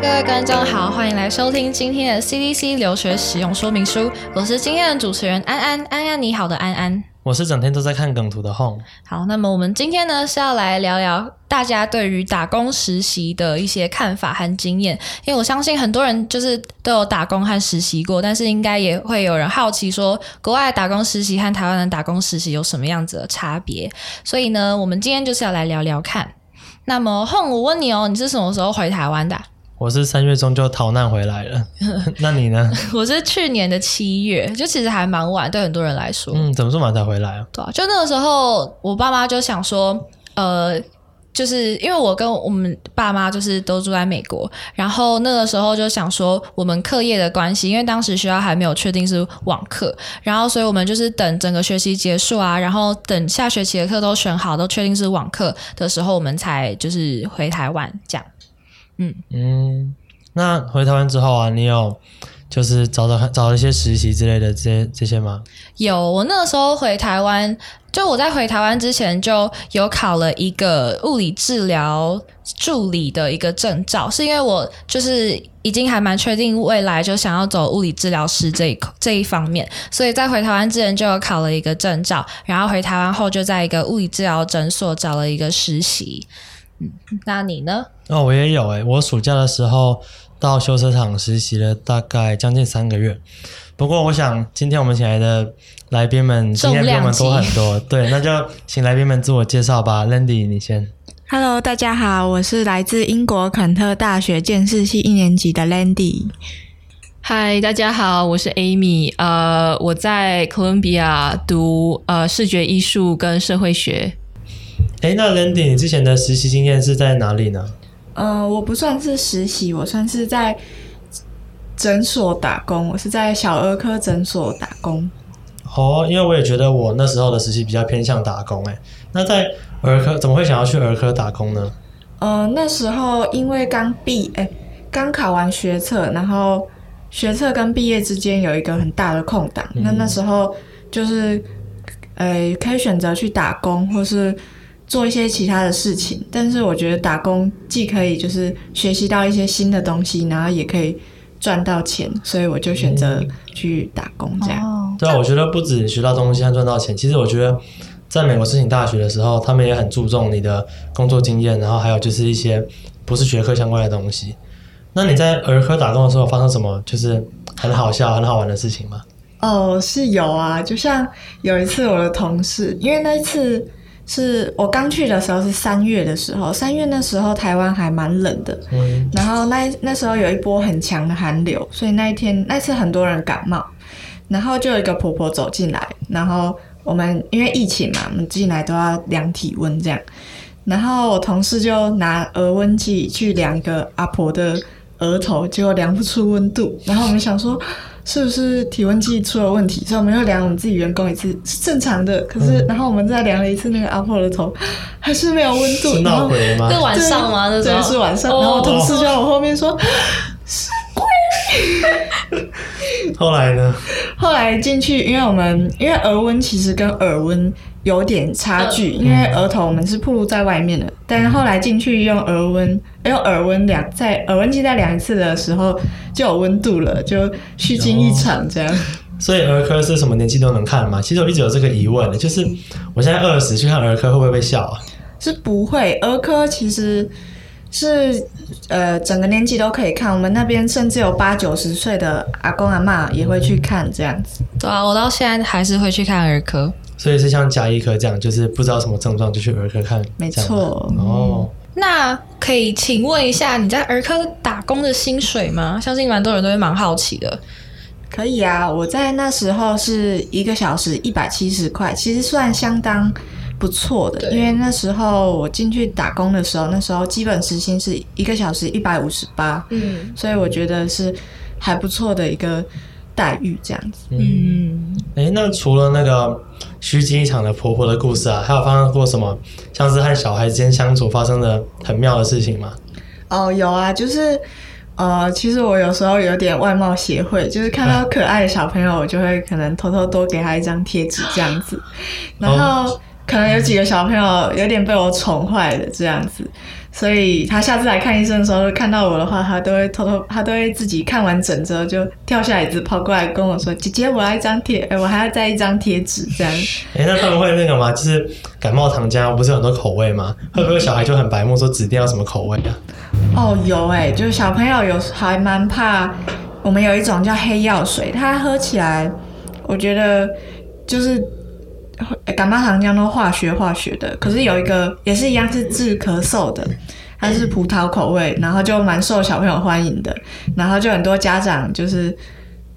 各位观众好，欢迎来收听今天的 CDC 留学使用说明书。我是今天的主持人安安，安安你好的安安。我是整天都在看梗图的 Home。好，那么我们今天呢是要来聊聊大家对于打工实习的一些看法和经验，因为我相信很多人就是都有打工和实习过，但是应该也会有人好奇说，国外打工实习和台湾的打工实习有什么样子的差别？所以呢，我们今天就是要来聊聊看。那么 Home，我问你哦，你是什么时候回台湾的啊？我是三月中就逃难回来了，那你呢？我是去年的七月，就其实还蛮晚，对很多人来说。嗯，怎么这么晚才回来啊？对啊，就那个时候，我爸妈就想说，呃，就是因为我跟我们爸妈就是都住在美国，然后那个时候就想说，我们课业的关系，因为当时学校还没有确定是网课，然后所以我们就是等整个学期结束啊，然后等下学期的课都选好，都确定是网课的时候，我们才就是回台湾这样。嗯嗯，那回台湾之后啊，你有就是找找看找一些实习之类的这些这些吗？有，我那个时候回台湾，就我在回台湾之前就有考了一个物理治疗助理的一个证照，是因为我就是已经还蛮确定未来就想要走物理治疗师这一这一方面，所以在回台湾之前就有考了一个证照，然后回台湾后就在一个物理治疗诊所找了一个实习。嗯，那你呢？哦，我也有诶、我暑假的时候到修车厂实习了大概将近三个月。不过，我想今天我们请来的来宾们经验比我们多很多，对，那就请来宾们自我介绍吧。Landy，你先。Hello，大家好，我是来自英国坎特大学建设系一年级的 Landy。嗨，大家好，我是 Amy。呃，我在哥伦比亚读呃视觉艺术跟社会学。诶，那 Landy，你之前的实习经验是在哪里呢？呃，我不算是实习，我算是在诊所打工，我是在小儿科诊所打工。哦，因为我也觉得我那时候的实习比较偏向打工哎。那在儿科怎么会想要去儿科打工呢？呃，那时候因为刚毕，哎、刚考完学测，然后学测跟毕业之间有一个很大的空档，那那时候就是，呃，可以选择去打工，或是做一些其他的事情。但是我觉得打工既可以就是学习到一些新的东西，然后也可以赚到钱，所以我就选择去打工这样。哦，对啊，我觉得不止学到东西和赚到钱，其实我觉得在美国申请大学的时候，他们也很注重你的工作经验，然后还有就是一些不是学科相关的东西。那你在儿科打工的时候发生什么就是很好笑、很好玩的事情吗？哦，是有啊，就像有一次我的同事，因为那一次是我刚去的时候是三月的时候，三月那时候台湾还蛮冷的，嗯，然后那那时候有一波很强的寒流，所以那一天那次很多人感冒，然后就有一个婆婆走进来，然后我们因为疫情嘛，我们进来都要量体温这样，然后我同事就拿额温计去量一个阿婆的额头，结果量不出温度，然后我们想说。是不是体温计出了问题？所以我们又量我们自己员工一次是正常的，可是、然后我们再量了一次那个阿婆的头，还是没有温度。是然后闹鬼吗？是晚上吗？对，是晚上。哦然后同事就在我后面说，后来呢？后来进去，因为我们因为额温其实跟耳温有点差距，因为额头我们是暴露在外面的，但是后来进去用耳温用耳温量，在耳温计再量一次的时候就有温度了，就虚惊一场这样。所以儿科是什么年纪都能看吗？其实我一直有这个疑问的，就是我现在二十去看儿科会不会被笑啊？是不会，儿科其实是呃整个年纪都可以看，我们那边甚至有八九十岁的阿公阿妈也会去看这样子。对啊，我到现在还是会去看儿科。所以是像甲医科这样，就是不知道什么症状就去儿科看，没错哦。那可以请问一下，你在儿科打工的薪水吗？相信蛮多人都会蛮好奇的。可以啊，我在那时候是一个小时一百七十块，其实算相当不错的。因为那时候我进去打工的时候，那时候基本时薪是一个小时一百五十八，嗯所以我觉得是还不错的一个待遇，这样子。嗯，哎，那除了那个虚惊一场的婆婆的故事啊，还有发生过什么像是和小孩之间相处发生的很妙的事情吗？哦，有啊，就是呃，其实我有时候有点外貌协会，就是看到可爱的小朋友，我就会可能偷偷多给他一张贴纸这样子。然后可能有几个小朋友有点被我宠坏了这样子，所以他下次来看医生的时候，看到我的话，他都会偷偷，他都会自己看完整之后就跳下椅子跑过来跟我说：“姐姐，我要一张贴，哎，我还要再一张贴纸。”这样。哎，那他们会那个吗？就是感冒糖浆不是很多口味吗？会不会小孩就很白目，说指定要什么口味啊？哦，有哎，就是小朋友有还蛮怕。我们有一种叫黑药水，它喝起来，我觉得就是感冒糖浆都化学化学的。可是有一个也是一样是治咳嗽的，它是葡萄口味，然后就蛮受小朋友欢迎的。然后就很多家长就是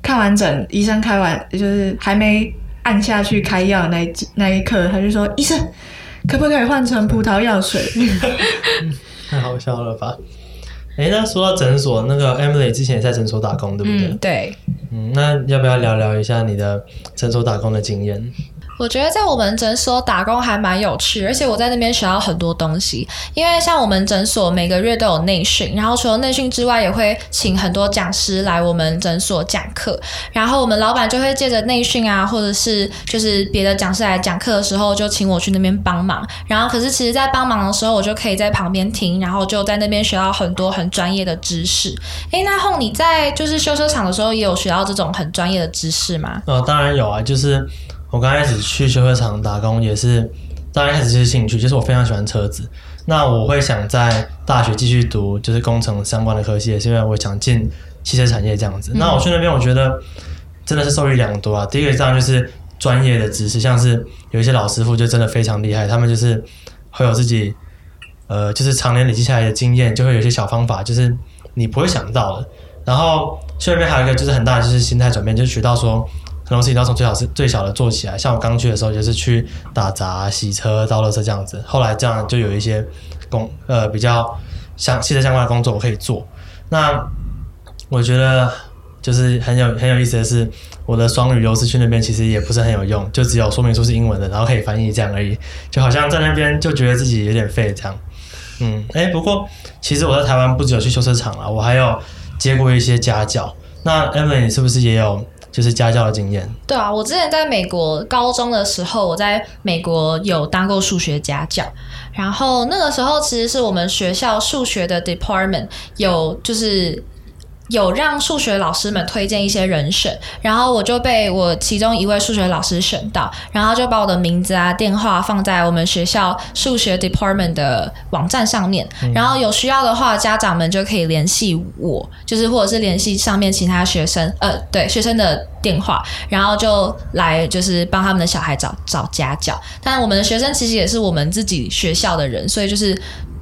看完整，医生开完就是还没按下去开药那一那一刻，他就说：“医生，可不可以换成葡萄药水？”太好笑了吧！哎，那说到诊所，那个 Emily 之前也在诊所打工，对不对？对。嗯，那要不要聊聊一下你的诊所打工的经验？我觉得在我们诊所打工还蛮有趣，而且我在那边学到很多东西。因为像我们诊所每个月都有内训，然后除了内训之外，也会请很多讲师来我们诊所讲课。然后我们老板就会借着内训啊，或者是就是别的讲师来讲课的时候，就请我去那边帮忙。然后可是其实，在帮忙的时候，我就可以在旁边听，然后就在那边学到很多很专业的知识。哎，那后你在就是修车厂的时候，也有学到这种很专业的知识吗？呃，当然有啊，就是。我刚开始去修车厂打工也是，刚开始就是兴趣，就是我非常喜欢车子。那我会想在大学继续读就是工程相关的科系，也是因为我想进汽车产业这样子。那我去那边，我觉得真的是受益良多啊。第一个当然就是专业的知识，像是有一些老师傅就真的非常厉害，他们就是会有自己呃，就是常年累积下来的经验，就会有一些小方法，就是你不会想到的。然后去那边还有一个就是很大的就是心态转变，就是学到说。很多事情要从最小是最小的做起来，像我刚去的时候就是去打杂、洗车、倒垃圾这样子。后来这样就有一些工呃比较相汽车相关的工作我可以做。那我觉得就是很有很有意思的是，我的双语优势去那边其实也不是很有用，就只有说明书是英文的，然后可以翻译这样而已。就好像在那边就觉得自己有点废这样。嗯，哎，不过其实我在台湾不只有去修车厂啊，我还有接过一些家教。那 Emily 你是不是也有？就是家教的经验。对啊，我之前在美国高中的时候，我在美国有当过数学家教，然后那个时候其实是我们学校数学的 department 有就是。有让数学老师们推荐一些人选，然后我就被我其中一位数学老师选到，然后就把我的名字啊、电话放在我们学校数学 department 的网站上面，然后有需要的话，家长们就可以联系我，就是或者是联系上面其他学生，呃，对学生的电话，然后就来就是帮他们的小孩找找家教。但我们的学生其实也是我们自己学校的人，所以就是。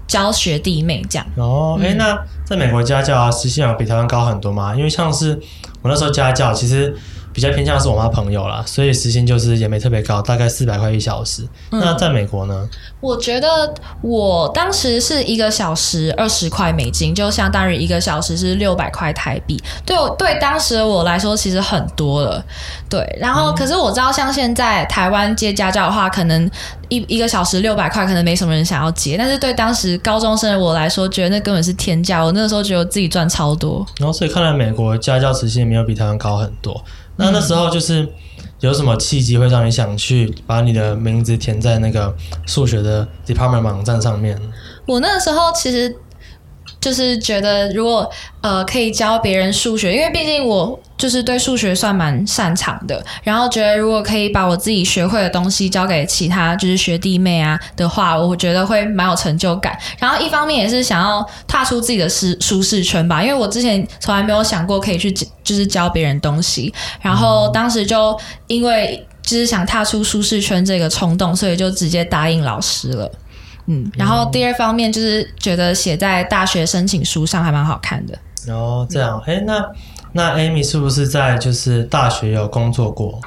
教学弟妹这样哦，哎，那在美国家教啊，时薪有比台湾高很多吗？因为像是我那时候家教，其实。比较偏向是我妈朋友啦，所以时薪就是也没特别高，大概四百块一小时。那在美国呢？我觉得我当时是一个小时二十块美金，就相当于一个小时是六百块台币。对我对当时的我来说，其实很多了。对，然后可是我知道，像现在台湾接家教的话，可能一一个小时六百块，可能没什么人想要接。但是对当时高中生的我来说，觉得那根本是天价。我那个时候觉得自己赚超多。然后所以看来美国家教时薪没有比台湾高很多。那那时候就是有什么契机会让你想去把你的名字填在那个数学的 department 网站上面？我那时候其实。就是觉得，如果呃可以教别人数学，因为毕竟我就是对数学算蛮擅长的。然后觉得，如果可以把我自己学会的东西教给其他就是学弟妹啊的话，我觉得会蛮有成就感。然后一方面也是想要踏出自己的舒舒适圈吧，因为我之前从来没有想过可以去就是教别人东西。然后当时就因为就是想踏出舒适圈这个冲动，所以就直接答应老师了。嗯，然后第二方面就是觉得写在大学申请书上还蛮好看的。哦，这样，哎，那那 Amy 是不是在就是大学有工作过？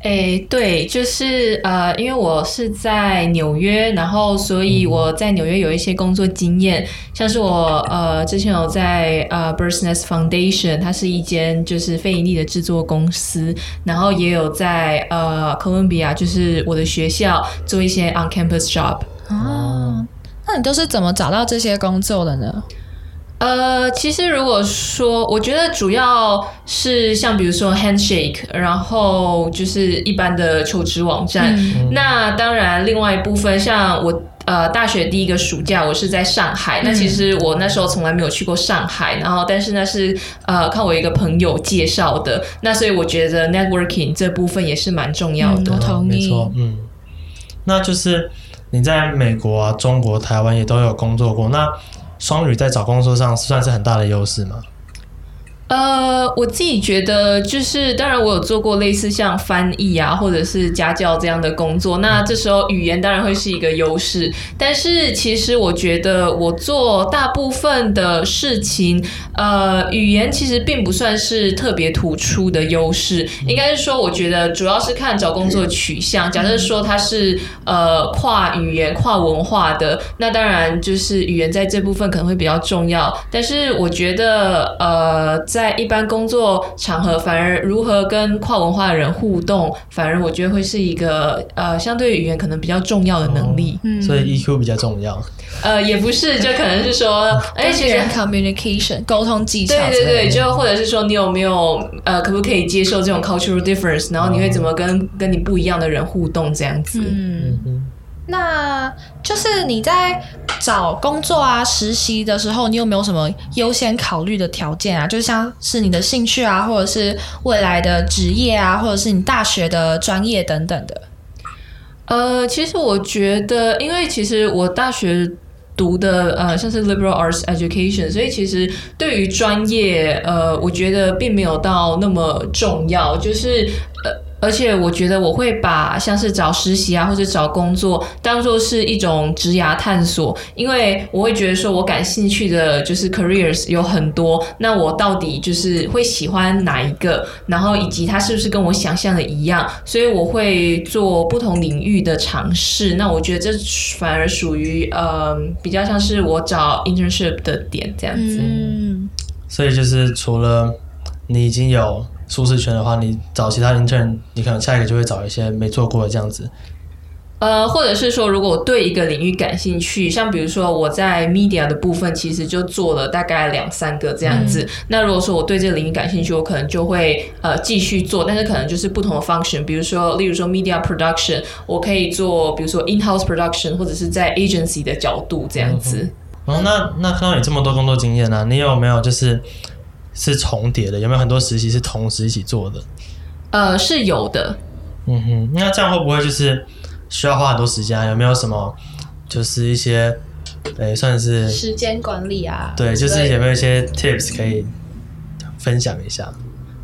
哎，对，就是呃，因为我是在纽约，然后所以我在纽约有一些工作经验，像是我呃之前有在呃 Business Foundation，它是一间就是非盈利的制作公司，然后也有在呃 Columbia，就是我的学校做一些 on campus job。哦，那你都是怎么找到这些工作的呢？呃，其实如果说，我觉得主要是像比如说 handshake，然后就是一般的求职网站。那当然，另外一部分像我呃大学第一个暑假，我是在上海。那其实我那时候从来没有去过上海，然后但是那是呃靠我一个朋友介绍的。那所以我觉得 networking 这部分也是蛮重要的。我同意没错，嗯，那就是你在美国啊、中国、台湾也都有工作过，那双语在找工作上算是很大的优势吗？呃，我自己觉得就是，当然我有做过类似像翻译啊，或者是家教这样的工作。那这时候语言当然会是一个优势，但是其实我觉得我做大部分的事情，呃，语言其实并不算是特别突出的优势。应该是说，我觉得主要是看找工作取向。假设说它是呃跨语言、跨文化的，那当然就是语言在这部分可能会比较重要。但是我觉得呃。一般工作场合，反而如何跟跨文化的人互动，反而我觉得会是一个呃，相对语言可能比较重要的能力。嗯，所以 EQ 比较重要。呃，也不是，就可能是说，哎，其实 communication 沟通技巧，对对对，就或者是说，你有没有呃，可不可以接受这种 cultural difference？然后你会怎么跟跟你不一样的人互动？这样子。嗯嗯。那就是你在找工作啊、实习的时候，你有没有什么优先考虑的条件啊？就像是你的兴趣啊，或者是未来的职业啊，或者是你大学的专业等等的。呃，其实我觉得，因为其实我大学读的呃，像是 liberal arts education，所以其实对于专业，呃，我觉得并没有到那么重要，就是呃。而且我觉得我会把像是找实习啊或者找工作当做是一种职涯探索，因为我会觉得说我感兴趣的就是 careers 有很多，那我到底就是会喜欢哪一个，然后以及它是不是跟我想象的一样，所以我会做不同领域的尝试。那我觉得这反而属于呃比较像是我找 internship 的点这样子。嗯，所以就是除了你已经有。舒适圈的话，你找其他 intern，你可能下一个就会找一些没做过的这样子。呃，或者是说，如果我对一个领域感兴趣，像比如说我在 media 的部分，其实就做了大概两三个这样子。那如果说我对这个领域感兴趣，我可能就会呃继续做，但是可能就是不同的 function。比如说，例如说 media production，我可以做，比如说 in house production，或者是在 agency 的角度这样子。哦，那那看到你这么多工作经验呢，你有没有就是？是重叠的，有没有很多实习是同时一起做的？呃，是有的。嗯哼，那这样会不会就是需要花很多时间？啊有没有什么就是一些，诶，算是时间管理啊？对，就是有没有一些 tips 可以分享一下？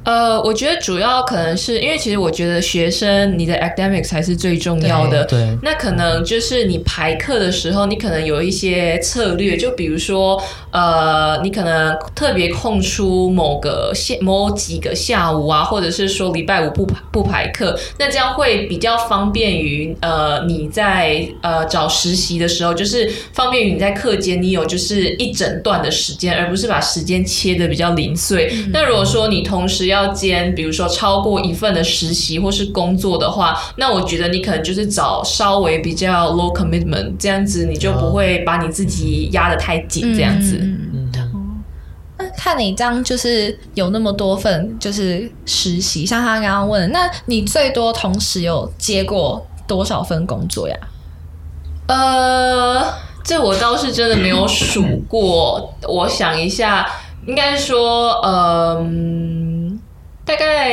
呃，我觉得主要可能是因为其实我觉得学生你的 academics 才是最重要的。对。那可能就是你排课的时候，你可能有一些策略，就比如说，呃，你可能特别空出某个下某几个下午啊，或者是说礼拜五不不排课，那这样会比较方便于呃你在呃找实习的时候，就是方便于你在课间你有就是一整段的时间，而不是把时间切的比较零碎。那如果说你同时要要兼，比如说超过一份的实习或是工作的话，那我觉得你可能就是找稍微比较 low commitment 这样子，你就不会把你自己压得太紧这样子。嗯，那看你这样就是有那么多份就是实习，像他刚刚问，那你最多同时有接过多少份工作呀？呃，这我倒是真的没有数过，我想一下，应该说，嗯。大概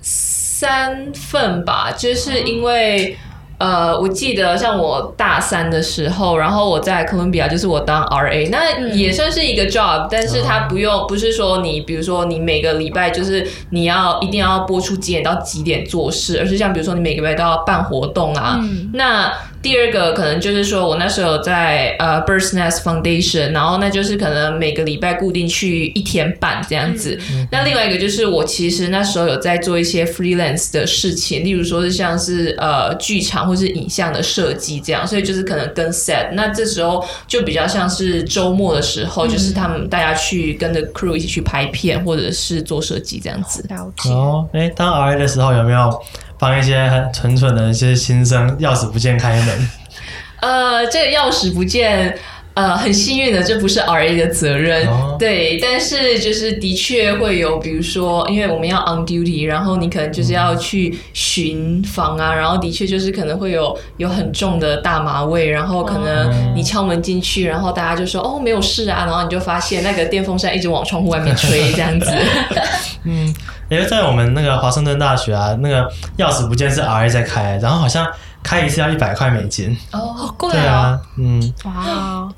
三份吧，就是因为呃，我记得像我大三的时候，然后我在哥伦比亚，就是我当 RA，那也算是一个 job，但是它不用，不是说你，比如说你每个礼拜就是你要一定要播出几点到几点做事，而是像比如说你每个礼拜都要办活动啊，那。第二个可能就是说，我那时候在呃 Birds Nest Foundation，然后那就是可能每个礼拜固定去一天半这样子。那另外一个就是我其实那时候有在做一些 freelance 的事情，例如说是像是呃剧场或是影像的设计这样，所以就是可能跟 set。那这时候就比较像是周末的时候，就是他们大家去跟着 crew 一起去拍片或者是做设计这样子。哦，哎，当 RA 的时候有没有？帮一些很蠢蠢的一些新生，钥匙不见开门。呃，这个钥匙不见，呃，很幸运的，这不是 RA 的责任，哦对。但是就是的确会有，比如说，因为我们要 on duty，然后你可能就是要去巡房啊，然后的确就是可能会有有很重的大麻味，然后可能你敲门进去，然后大家就说哦没有事啊，然后你就发现那个电风扇一直往窗户外面吹，这样子。嗯，因为在我们那个华盛顿大学啊，那个钥匙不见是 RA 在开，然后好像开一次要一百块美金。哦，好贵对啊，嗯，哇，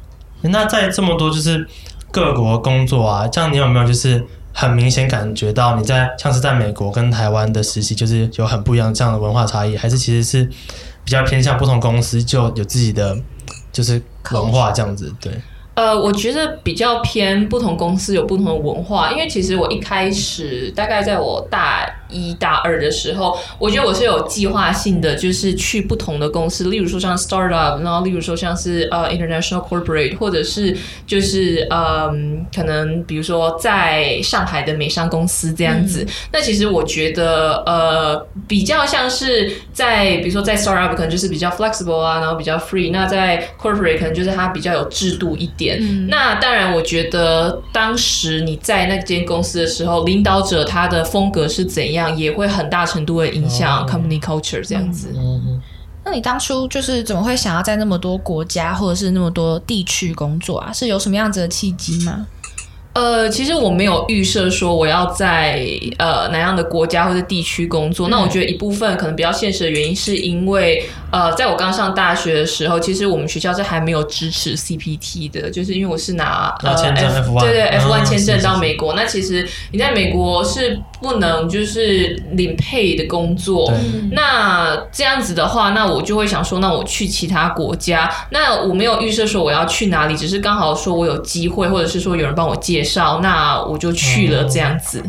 那在这么多就是各国工作啊，这样你有没有就是很明显感觉到你在像是在美国跟台湾的实习，就是有很不一样这样的文化差异，还是其实是比较偏向不同公司就有自己的就是文化这样子？对，呃，我觉得比较偏不同公司有不同的文化，因为其实我一开始大概在我大一大二的时候，我觉得我是有计划性的，就是去不同的公司，例如说像 startup，然后例如说像是呃 international corporate，或者是就是嗯，可能比如说在上海的美商公司这样子。那其实我觉得呃，比较像是在比如说在 startup 可能就是比较 flexible 啊，然后比较 free，那在 corporate 可能就是它比较有制度一点。那当然，我觉得当时你在那间公司的时候，领导者他的风格是怎样，也会很大程度的影响哦 company culture 这样子。嗯那你当初就是怎么会想要在那么多国家或者是那么多地区工作啊？是有什么样子的契机吗？呃，其实我没有预设说我要在呃哪样的国家或者地区工作。那我觉得一部分可能比较现实的原因，是因为呃，在我刚上大学的时候，其实我们学校是还没有支持 CPT 的，就是因为我是拿呃拿签证 F1 对对 F 嗯 one 签证到美国。那其实你在美国是不能就是领配的工作。那这样子的话，那我就会想说，那我去其他国家。那我没有预设说我要去哪里，只是刚好说我有机会，或者是说有人帮我介绍，那我就去了这样子。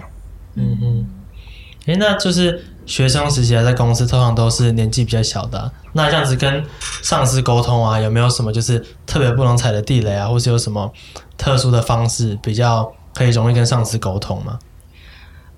嗯嗯，诶，那就是学生时期还在公司，通常都是年纪比较小的啊、那这样子跟上司沟通啊，有没有什么就是特别不能踩的地雷啊，或是有什么特殊的方式比较可以容易跟上司沟通吗？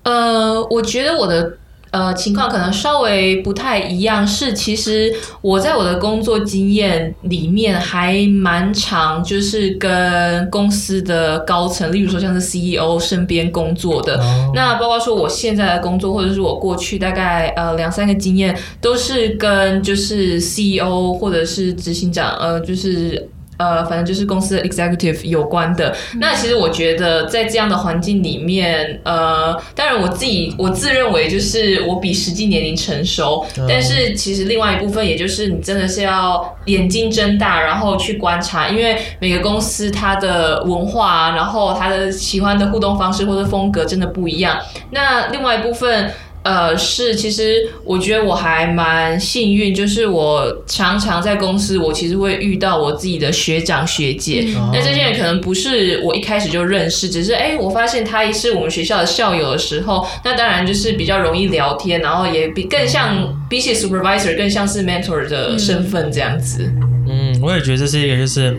呃，我觉得我的呃情况可能稍微不太一样，是其实我在我的工作经验里面还蛮长，就是跟公司的高层，例如说像是 CEO 身边工作的。哦那包括说我现在的工作，或者是我过去大概呃两三个经验，都是跟就是 CEO 或者是执行长，呃，就是。呃，反正就是公司的 executive 有关的。那其实我觉得在这样的环境里面，呃，当然我自己我自认为就是我比实际年龄成熟，嗯但是其实另外一部分，也就是你真的是要眼睛睁大，然后去观察，因为每个公司它的文化啊，然后它的喜欢的互动方式或者风格真的不一样。那另外一部分。呃，是，其实我觉得我还蛮幸运，就是我常常在公司，我其实会遇到我自己的学长学姐。哦那这些人可能不是我一开始就认识，只是哎、我发现他是我们学校的校友的时候，那当然就是比较容易聊天，然后也比更像比起 supervisor 更像是 mentor 的身份这样子。嗯，我也觉得这是一个就是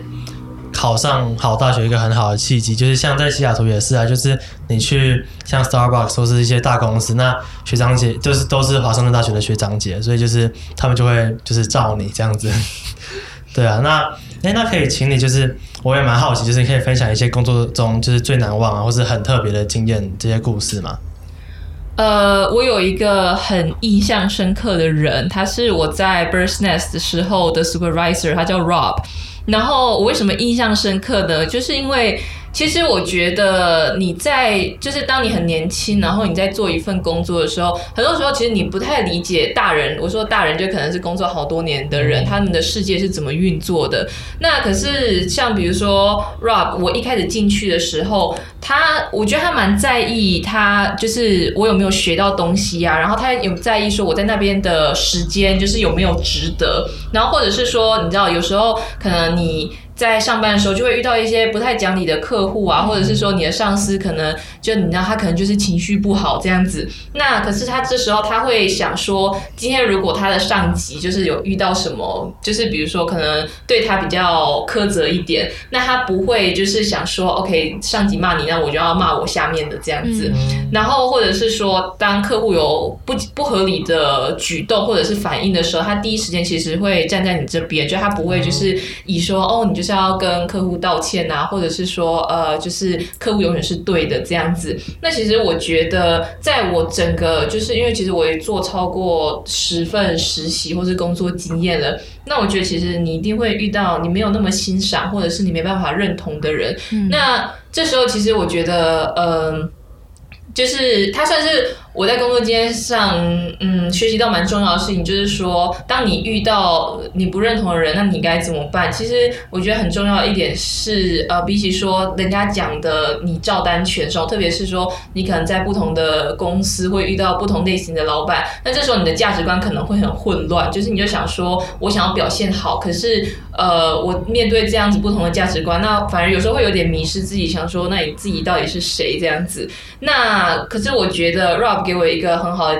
考上好大学一个很好的契机，就是像在西雅图也是啊，就是你去像 Starbucks 或是一些大公司，那学长姐就是都是华盛顿大学的学长姐，所以就是他们就会就是照你这样子。对啊，那哎，那可以请你就是，我也蛮好奇，就是你可以分享一些工作中就是最难忘啊，或是很特别的经验这些故事吗？呃，我有一个很印象深刻的人，他是我在 Birds Nest 的时候的 supervisor，他叫 Rob。然后我为什么印象深刻呢？就是因为其实我觉得你在就是当你很年轻，然后你在做一份工作的时候，很多时候其实你不太理解大人。我说大人就可能是工作好多年的人，他们的世界是怎么运作的。那可是像比如说 Rob，我一开始进去的时候，他我觉得他蛮在意他就是我有没有学到东西啊，然后他有在意说我在那边的时间就是有没有值得，然后或者是说你知道有时候可能你。在上班的时候就会遇到一些不太讲理的客户啊，或者是说你的上司可能就你知道他可能就是情绪不好这样子。那可是他这时候他会想说，今天如果他的上级就是有遇到什么，就是比如说可能对他比较苛责一点，那他不会就是想说，OK，上级骂你，那我就要骂我下面的这样子。然后或者是说，当客户有不不合理的举动或者是反应的时候，他第一时间其实会站在你这边，就他不会就是以说哦，你就是就是要跟客户道歉啊，或者是说呃，就是客户永远是对的这样子。那其实我觉得，在我整个就是因为其实我也做超过十份实习或是工作经验了，那我觉得其实你一定会遇到你没有那么欣赏，或者是你没办法认同的人。那这时候其实我觉得，嗯。就是他算是我在工作间上，嗯，学习到蛮重要的事情，就是说，当你遇到你不认同的人，那你该怎么办？其实我觉得很重要的一点是，呃，比起说人家讲的你照单全收，特别是说你可能在不同的公司会遇到不同类型的老板，那这时候你的价值观可能会很混乱，就是你就想说我想要表现好，可是呃，我面对这样子不同的价值观，那反而有时候会有点迷失自己，想说那你自己到底是谁这样子？那可是我觉得 Rob 给我一个很好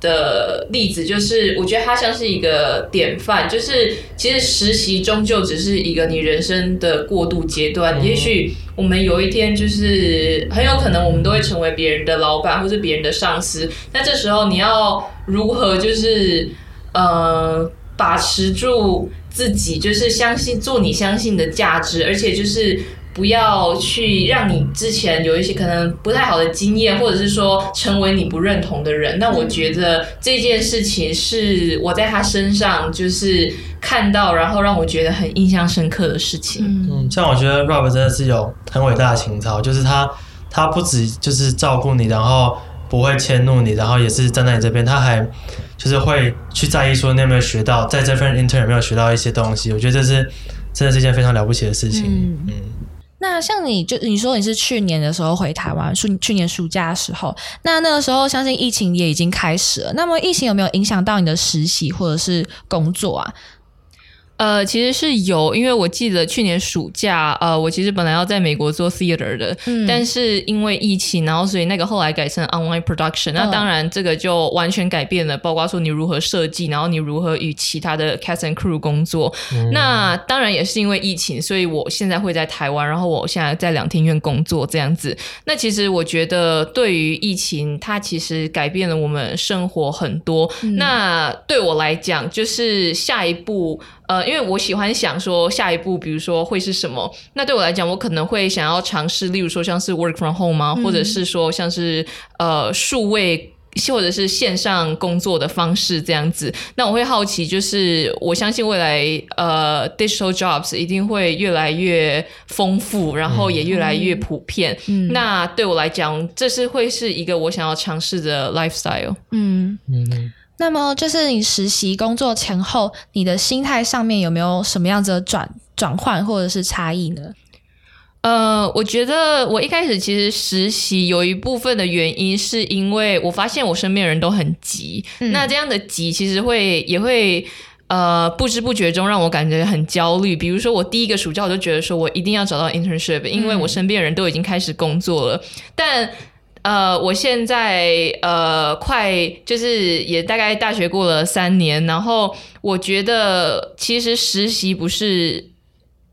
的例子，就是我觉得他像是一个典范，就是其实实习终究只是一个你人生的过渡阶段。也许我们有一天就是很有可能我们都会成为别人的老板或是别人的上司，那这时候你要如何就是呃把持住自己，就是相信做你相信的价值，而且就是。不要去让你之前有一些可能不太好的经验，或者是说成为你不认同的人。那我觉得这件事情是我在他身上就是看到，然后让我觉得很印象深刻的事情。嗯，像我觉得 Rob 真的是有很伟大的情操，就是他他不止就是照顾你，然后不会迁怒你，然后也是站在你这边，他还就是会去在意说你有没有学到，在这份 intern 有没有学到一些东西。我觉得这是真的是一件非常了不起的事情。嗯。那像你就你说你是去年的时候回台湾，暑去年暑假的时候，那那个时候相信疫情也已经开始了。那么疫情有没有影响到你的实习或者是工作啊？呃，其实是有，因为我记得去年暑假，呃，我其实本来要在美国做 theater 的，但是因为疫情，然后所以那个后来改成 online production。那当然这个就完全改变了，包括说你如何设计，然后你如何与其他的 cast and crew 工作。那当然也是因为疫情，所以我现在会在台湾，然后我现在在两厅院工作这样子。那其实我觉得对于疫情，它其实改变了我们生活很多。那对我来讲，就是下一步。呃，因为我喜欢想说下一步，比如说会是什么？那对我来讲，我可能会想要尝试，例如说像是 work from home 吗？或者是说像是呃数位或者是线上工作的方式这样子。那我会好奇，就是我相信未来呃 digital jobs 一定会越来越丰富，然后也越来越普遍。那对我来讲，这是会是一个我想要尝试的 lifestyle。嗯嗯。那么，就是你实习工作前后，你的心态上面有没有什么样子的转转换或者是差异呢？呃，我觉得我一开始其实实习有一部分的原因，是因为我发现我身边人都很急，那这样的急其实会也会呃不知不觉中让我感觉很焦虑。比如说，我第一个暑假我就觉得说我一定要找到 internship，因为我身边人都已经开始工作了，但。呃，我现在呃，快就是也大概大学过了三年，然后我觉得其实实习不是，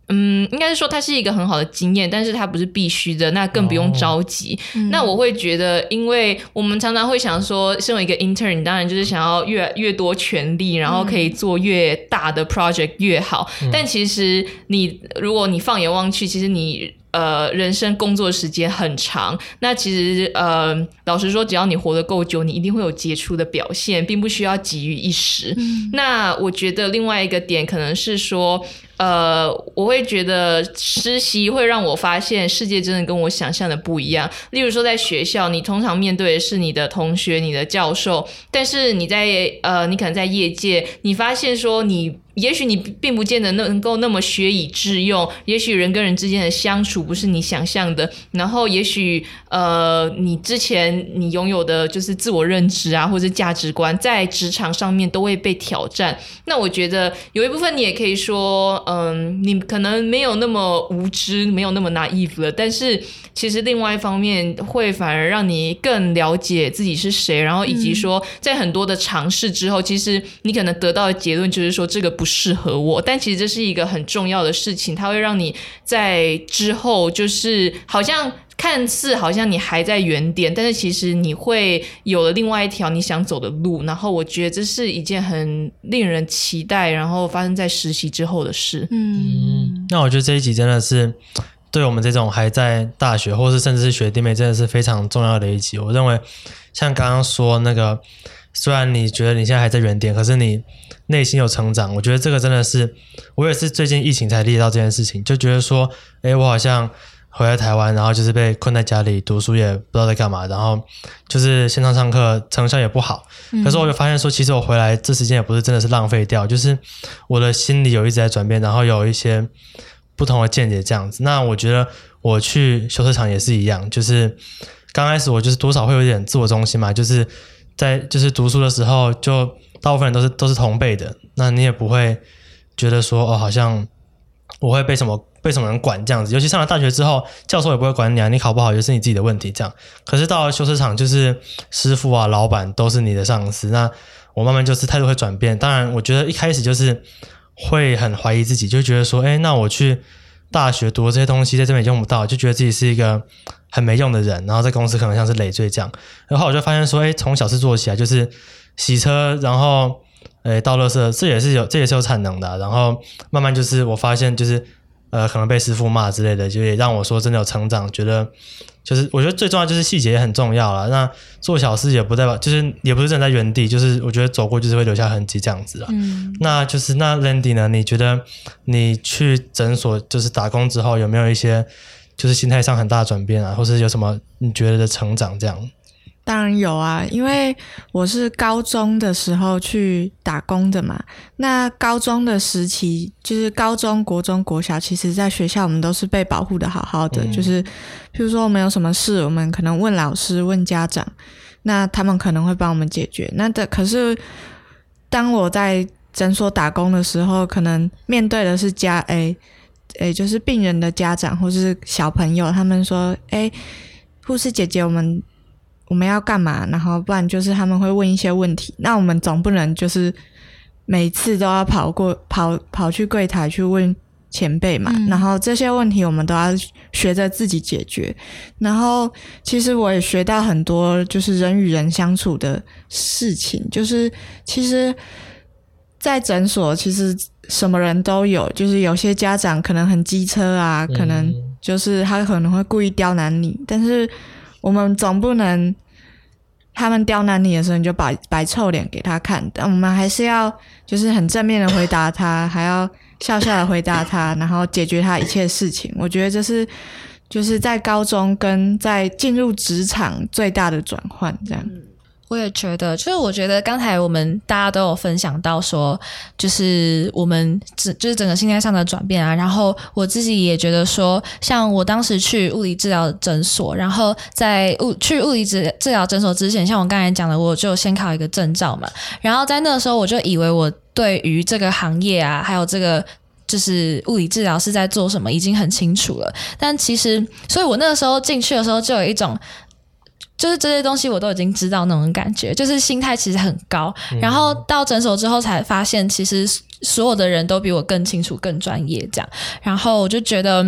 嗯，应该是说它是一个很好的经验，但是它不是必须的，那更不用着急。那我会觉得，因为我们常常会想说，身为一个 intern，你当然就是想要越越多权利，然后可以做越大的 project 越好。但其实你如果你放眼望去，其实你。呃，人生工作时间很长，那其实呃，老实说，只要你活得够久，你一定会有杰出的表现，并不需要急于一时。那我觉得另外一个点可能是说。呃，我会觉得实习会让我发现世界真的跟我想象的不一样。例如说，在学校，你通常面对的是你的同学、你的教授，但是你在呃，你可能在业界，你发现说，你也许你并不见得能够那么学以致用，也许人跟人之间的相处不是你想象的，然后也许呃，你之前你拥有的就是自我认知啊，或者价值观，在职场上面都会被挑战。那我觉得有一部分你也可以说。嗯，你可能没有那么无知，没有那么 naive 了，但是其实另外一方面会反而让你更了解自己是谁，然后以及说在很多的尝试之后，其实你可能得到的结论就是说这个不适合我，但其实这是一个很重要的事情，它会让你在之后就是好像。看似好像你还在原点，但是其实你会有了另外一条你想走的路。然后我觉得这是一件很令人期待，然后发生在实习之后的事。嗯，那我觉得这一集真的是对我们这种还在大学，或是甚至是学弟妹，真的是非常重要的一集。我认为，像刚刚说那个，虽然你觉得你现在还在原点，可是你内心有成长。我觉得这个真的是，我也是最近疫情才理解到这件事情，就觉得说，诶，我好像回来台湾，然后就是被困在家里读书，也不知道在干嘛，然后就是线上上课成效也不好。可是我就发现说，其实我回来这时间也不是真的是浪费掉，就是我的心里有一直在转变，然后有一些不同的见解这样子。那我觉得我去修车厂也是一样，就是刚开始我就是多少会有点自我中心嘛，就是在就是读书的时候，就大部分人都是都是同辈的，那你也不会觉得说哦，好像我会被什么被什么人管这样子。尤其上了大学之后，教授也不会管你啊，你考不好也是你自己的问题这样。可是到了修车厂，就是师傅啊、老板都是你的上司，那我慢慢就是态度会转变。当然，我觉得一开始就是会很怀疑自己，就觉得说，哎，那我去大学读这些东西在这边也用不到，就觉得自己是一个很没用的人，然后在公司可能像是累赘这样。然后我就发现说，哎，从小事做起来，就是洗车，然后诶倒垃圾，这也是有这也是有产能的啊、然后慢慢就是我发现就是呃可能被师傅骂之类的，就也让我说真的有成长，觉得就是我觉得最重要就是细节也很重要了。那做小事也不代表就是也不是站在原地，就是我觉得走过就是会留下痕迹这样子啊。嗯，那就是那 Landy 呢？你觉得你去诊所就是打工之后有没有一些就是心态上很大的转变啊，或是有什么你觉得的成长这样？当然有啊，因为我是高中的时候去打工的嘛。那高中的时期，就是高中国中、国小，其实在学校我们都是被保护的好好的。嗯就是，譬如说我们有什么事，我们可能问老师、问家长，那他们可能会帮我们解决。那的可是，当我在诊所打工的时候，可能面对的是家诶诶，就是病人的家长或是小朋友，他们说：“诶，护士姐姐，我们我们要干嘛？”然后不然就是他们会问一些问题，那我们总不能就是每次都要跑过跑跑去柜台去问前辈嘛。嗯然后这些问题我们都要学着自己解决。然后其实我也学到很多，就是人与人相处的事情，就是其实。在诊所，其实什么人都有，就是有些家长可能很机车啊，可能嗯就是他可能会故意刁难你，但是我们总不能他们刁难你的时候你就摆摆臭脸给他看，但我们还是要就是很正面的回答他，还要笑笑的回答他，然后解决他一切事情。我觉得这是就是在高中跟在进入职场最大的转换，这样。我也觉得，就是我觉得刚才我们大家都有分享到说，就是我们整就是整个心态上的转变啊。然后我自己也觉得说，像我当时去物理治疗诊所，然后在物去物理治治疗诊所之前，像我刚才讲的，我就先考一个证照嘛。然后在那个时候，我就以为我对于这个行业啊，还有这个。就是物理治疗是在做什么，已经很清楚了。但其实，所以我那个时候进去的时候，就有一种就是这些东西我都已经知道那种感觉，就是心态其实很高。然后到诊所之后才发现，其实所有的人都比我更清楚、更专业这样。然后我就觉得。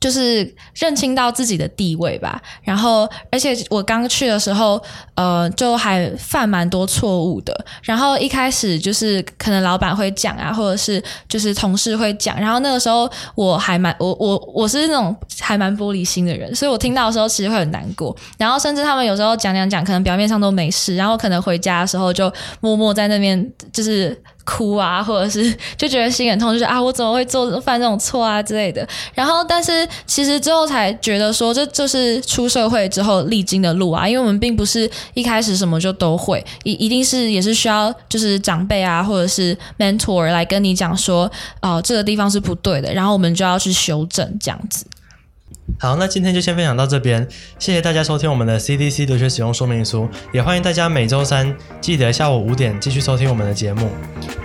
就是认清到自己的地位吧，然后而且我刚去的时候，呃，就还犯蛮多错误的。然后一开始就是可能老板会讲啊，或者是就是同事会讲，然后那个时候我还蛮我我我是那种还蛮玻璃心的人，所以我听到的时候其实会很难过。然后甚至他们有时候讲讲讲，可能表面上都没事，然后可能回家的时候就默默在那边就是哭啊，或者是就觉得心很痛，就是啊我怎么会做犯这种错啊之类的。然后但是其实之后才觉得说，这就是出社会之后历经的路啊，因为我们并不是一开始什么就都会，一一定是也是需要就是长辈啊或者是 mentor 来跟你讲说，哦、这个地方是不对的，然后我们就要去修正这样子。好，那今天就先分享到这边，谢谢大家收听我们的 CDC 留学使用说明书，也欢迎大家每周三记得下午五点继续收听我们的节目。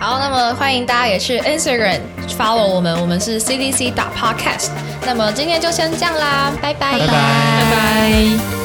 好，那么欢迎大家也去 Instagram follow 我们，我们是 CDC 打 Podcast。那么今天就先这样啦，拜拜拜拜拜拜。